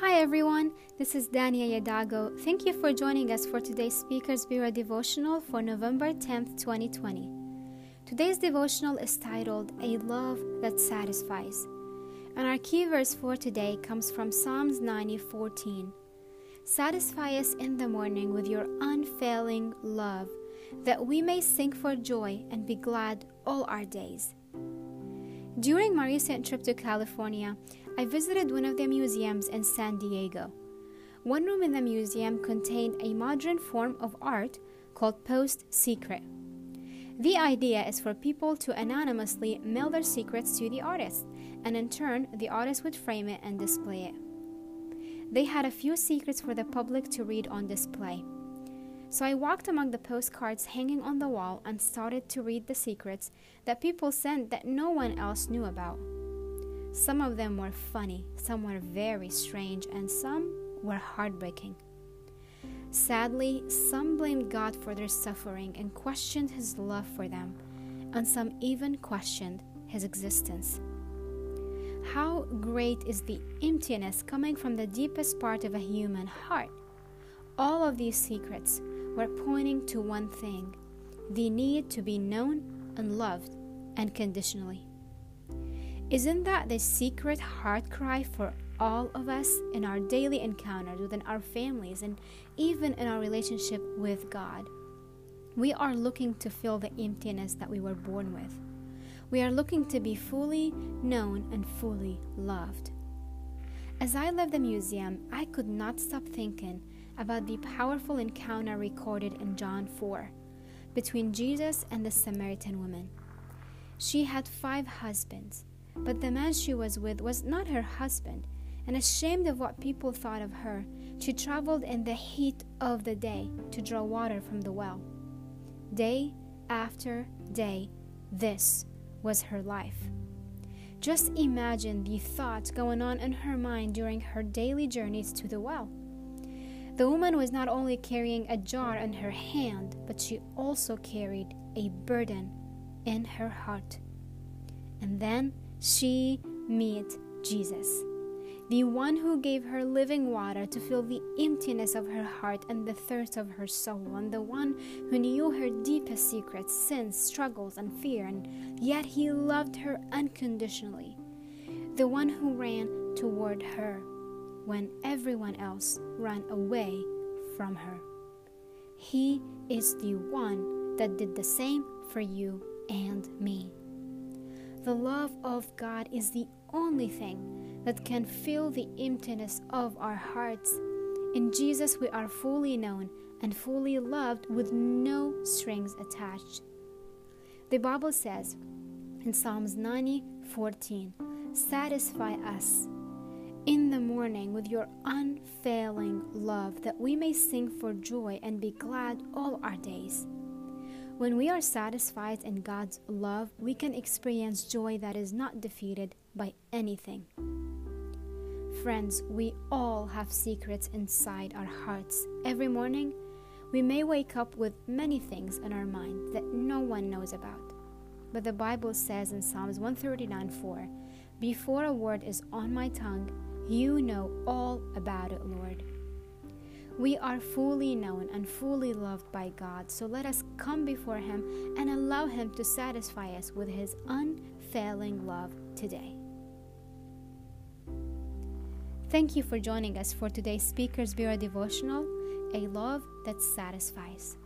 Hi everyone, this is Dania Yadago. Thank you for joining us for today's Speakers Bureau devotional for November 10th, 2020. Today's devotional is titled A Love That Satisfies. And our key verse for today comes from Psalms 90:14. Satisfy us in the morning with your unfailing love, that we may sing for joy and be glad all our days. During my recent trip to California, I visited one of the museums in San Diego. One room in the museum contained a modern form of art called Post Secret. The idea is for people to anonymously mail their secrets to the artist, and in turn, the artist would frame it and display it. They had a few secrets for the public to read on display. So I walked among the postcards hanging on the wall and started to read the secrets that people sent that no one else knew about. Some of them were funny, some were very strange, and some were heartbreaking. Sadly, some blamed God for their suffering and questioned His love for them, and some even questioned His existence. How great is the emptiness coming from the deepest part of a human heart! All of these secrets were pointing to one thing the need to be known and loved unconditionally. Isn't that the secret heart cry for all of us in our daily encounters within our families and even in our relationship with God? We are looking to fill the emptiness that we were born with. We are looking to be fully known and fully loved. As I left the museum, I could not stop thinking about the powerful encounter recorded in John 4 between Jesus and the Samaritan woman. She had five husbands but the man she was with was not her husband, and ashamed of what people thought of her, she traveled in the heat of the day to draw water from the well. Day after day, this was her life. Just imagine the thoughts going on in her mind during her daily journeys to the well. The woman was not only carrying a jar in her hand, but she also carried a burden in her heart. And then she met Jesus, the one who gave her living water to fill the emptiness of her heart and the thirst of her soul, and the one who knew her deepest secrets, sins, struggles, and fear, and yet he loved her unconditionally, the one who ran toward her when everyone else ran away from her. He is the one that did the same for you and me. The love of God is the only thing that can fill the emptiness of our hearts. In Jesus, we are fully known and fully loved with no strings attached. The Bible says in Psalms 90 14, Satisfy us in the morning with your unfailing love, that we may sing for joy and be glad all our days. When we are satisfied in God's love, we can experience joy that is not defeated by anything. Friends, we all have secrets inside our hearts. Every morning, we may wake up with many things in our mind that no one knows about. But the Bible says in Psalms 139 4, Before a word is on my tongue, you know all about it, Lord. We are fully known and fully loved by God, so let us come before Him and allow Him to satisfy us with His unfailing love today. Thank you for joining us for today's Speakers Bureau devotional, A Love That Satisfies.